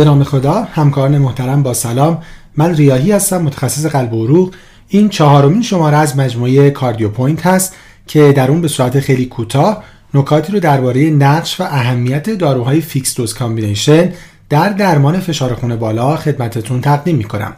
به نام خدا همکاران محترم با سلام. من ریاهی هستم متخصص قلب و عروق. این چهارمین شماره از مجموعه CardioPoint هست که در اون به صورت خیلی کوتاه نکاتی رو درباره نقش و اهمیت داروهای fixed-dose combination در درمان فشار خون بالا خدمتتون تقدیم می‌کنم.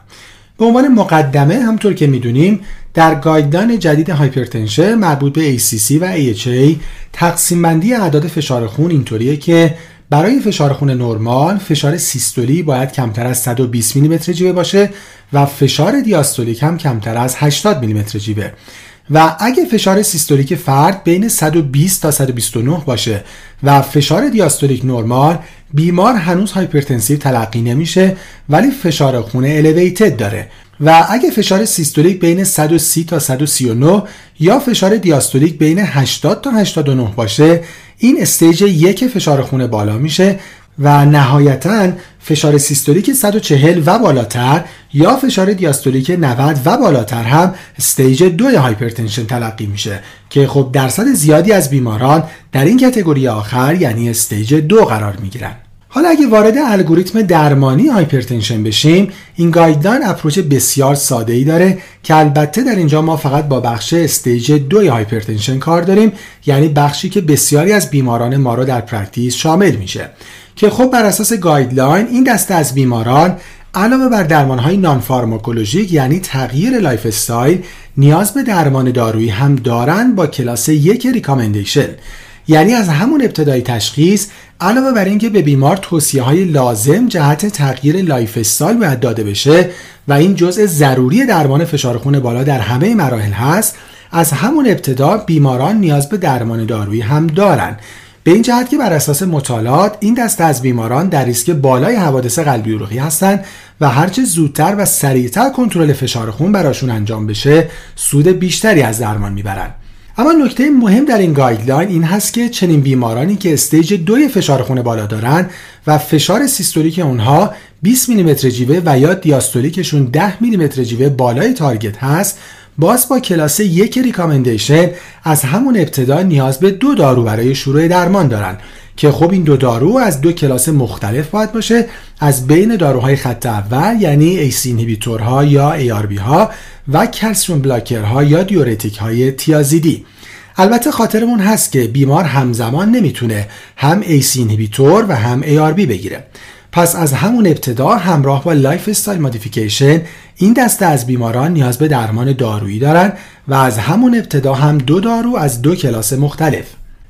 به عنوان مقدمه همونطور که می‌دونیم در guideline جدید hypertension مربوط به ACC و AHA تقسیم بندی اعداد فشار خون اینطوریه که برای فشار خون نرمال فشار سیستولی باید کمتر از 120 میلیمتر جیوه باشه و فشار دیاستولیک هم کمتر از 80 میلیمتر جیوه و اگه فشار سیستولیک فرد بین 120 تا 129 باشه و فشار دیاستولیک نرمال بیمار هنوز hypertensive تلقی نمیشه ولی فشار خون elevated داره. و اگه فشار سیستولیک بین 130 تا 139 یا فشار دیاستولیک بین 80 تا 89 باشه این stage یک فشار خون بالا میشه و نهایتا فشار سیستولیک 140 و بالاتر یا فشار دیاستولیک 90 و بالاتر هم stage دو hypertension تلقی میشه که خب درصد زیادی از بیماران در این category آخر یعنی stage دو قرار می‌گیرن. حالا اگه وارد الگوریتم درمانی hypertension بشیم این guideline approach بسیار ساده ای داره که البته در اینجا ما فقط با بخش stage دوی hypertension کار داریم یعنی بخشی که بسیاری از بیماران ما رو در practice شامل میشه. که خب بر اساس guideline این دسته از بیماران علاوه بر درمان های non-pharmacologic یعنی تغییر lifestyle نیاز به درمان دارویی هم دارند با کلاس یک recommendation. یعنی از همون ابتدای تشخیص علاوه بر اینکه به بیمار توصیه های لازم جهت تغییر lifestyle باید داده بشه و این جزء ضروری درمان فشار خون بالا در همه مراحل هست از همون ابتدا بیماران نیاز به درمان دارویی هم دارن. به این جهت که بر اساس مطالعات این دسته از بیماران در ریسک بالای حوادث قلبی عروقی هستند و هرچه زودتر و سریعتر کنترل فشار خون براشون انجام بشه سود بیشتری از درمان می‌برن. اما نکته مهم در این guideline این هست که چنین بیمارانی که stage دوی فشار خون بالا دارن و فشار سیستولیک اونها 20 میلیمتر جیوه و یا دیاستولیکشون 10 میلیمتر جیوه بالای target هست باز با کلاس یک recommendation از همون ابتدا نیاز به دو دارو برای شروع درمان دارن که خب این دو دارو از دو کلاس مختلف باید باشه از بین داروهای خط اول یعنی ACE ها یا ARB ها و calcium blocker ها یا دیورتیک های تیازیدی. البته خاطرمون هست که بیمار همزمان نمی‌تونه هم ACE inhibitor و هم ARB بگیره. پس از همون ابتدا همراه با lifestyle modification این دسته از بیماران نیاز به درمان دارویی دارن و از همون ابتدا هم دو دارو از دو کلاس مختلف.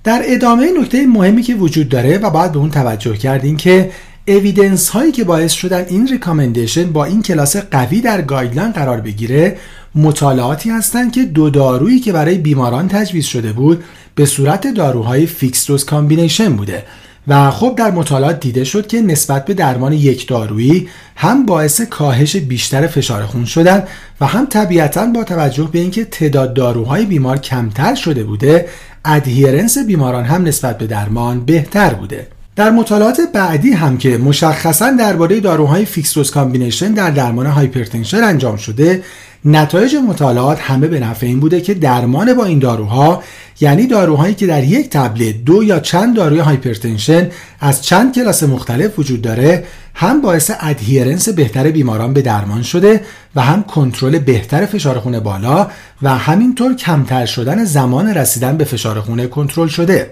در ادامه نکته مهمی که وجود داره و باید به اون توجه کرد اینه که evidence هایی که باعث شدن این recommendation با این کلاس قوی در guideline قرار بگیره مطالعاتی هستند که دو دارویی که برای بیماران تجویز شده بود به صورت داروهای fixed-dose combination بوده. و خب در مطالعات دیده شد که نسبت به درمان یک دارویی هم باعث کاهش بیشتر فشار خون شدن و هم طبیعتا با توجه به اینکه تعداد داروهای بیمار کمتر شده بوده adherence بیماران هم نسبت به درمان بهتر بوده. در مطالعات بعدی هم که مشخصا درباره داروهای fixed-dose combination در درمان hypertension انجام شده نتایج مطالعات همه به نفع این بوده که درمان با این داروها یعنی داروهایی که در یک tablet دو یا چند داروی hypertension از چند کلاس مختلف وجود داره هم باعث ادهیرنس بهتر بیماران به درمان شده و هم کنترل بهتر فشار خون بالا و همینطور کمتر شدن زمان رسیدن به فشار خون کنترل شده.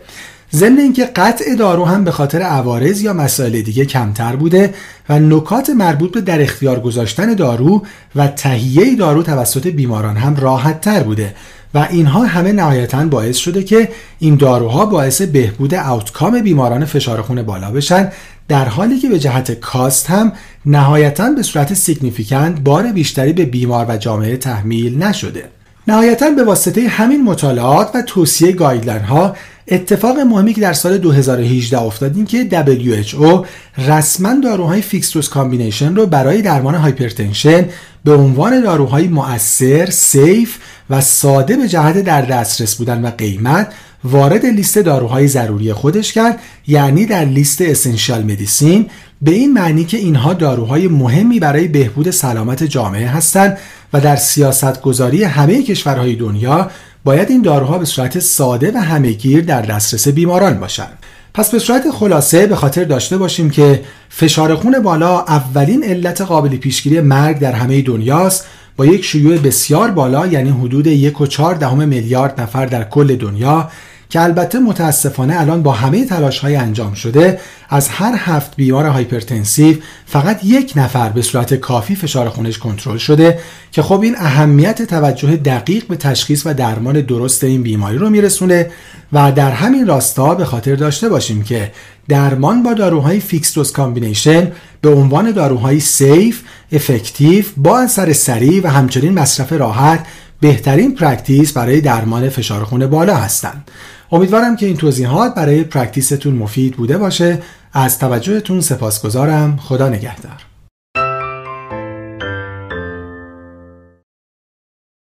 ضمن اینکه قطع دارو هم به خاطر عوارض یا مسائل دیگه کمتر بوده و نکات مربوط به در اختیار گذاشتن دارو و تهیه دارو توسط بیماران هم راحت تر بوده و اینها همه نهایتا باعث شده که این داروها باعث بهبود outcome بیماران فشار خون بالا بشن در حالی که به جهت cost هم نهایتا به صورت significant بار بیشتری به بیمار و جامعه تحمیل نشده. نهایتا به واسطه همین مطالعات و توصیه guideline ها اتفاق مهمی که در سال 2018 افتاد این که WHO رسما داروهای fixed-dose combination رو برای درمان hypertension به عنوان داروهای مؤثر، safe و ساده به جهت در دسترس بودن و قیمت وارد لیست داروهای ضروری خودش کرد یعنی در لیست اسنشال مدیسین به این معنی که اینها داروهای مهمی برای بهبود سلامت جامعه هستند و در سیاست گذاری همه کشورهای دنیا باید این داروها به صورت ساده و همهگیر در دسترس بیماران باشند. پس به صورت خلاصه به خاطر داشته باشیم که فشار خون بالا اولین علت قابل پیشگیری مرگ در همه دنیاست. با یک شیوع بسیار بالا یعنی حدود یک و چهار دهم میلیارد نفر در کل دنیا که البته متاسفانه الان با همه تلاش های انجام شده از هر هفت بیمار hypertensive فقط یک نفر به صورت کافی فشار خونش کنترل شده که خب این اهمیت توجه دقیق به تشخیص و درمان درست این بیماری رو میرسونه و در همین راستا به خاطر داشته باشیم که درمان با داروهای fixed-dose combination به عنوان داروهای safe، effective، با اثر سریع و همچنین مصرف راحت بهترین practice برای درمان فشار خون بالا هستند. امیدوارم که این توضیحات برای practice تون مفید بوده باشه. از توجهتون سپاسگزارم. خدا نگهدار.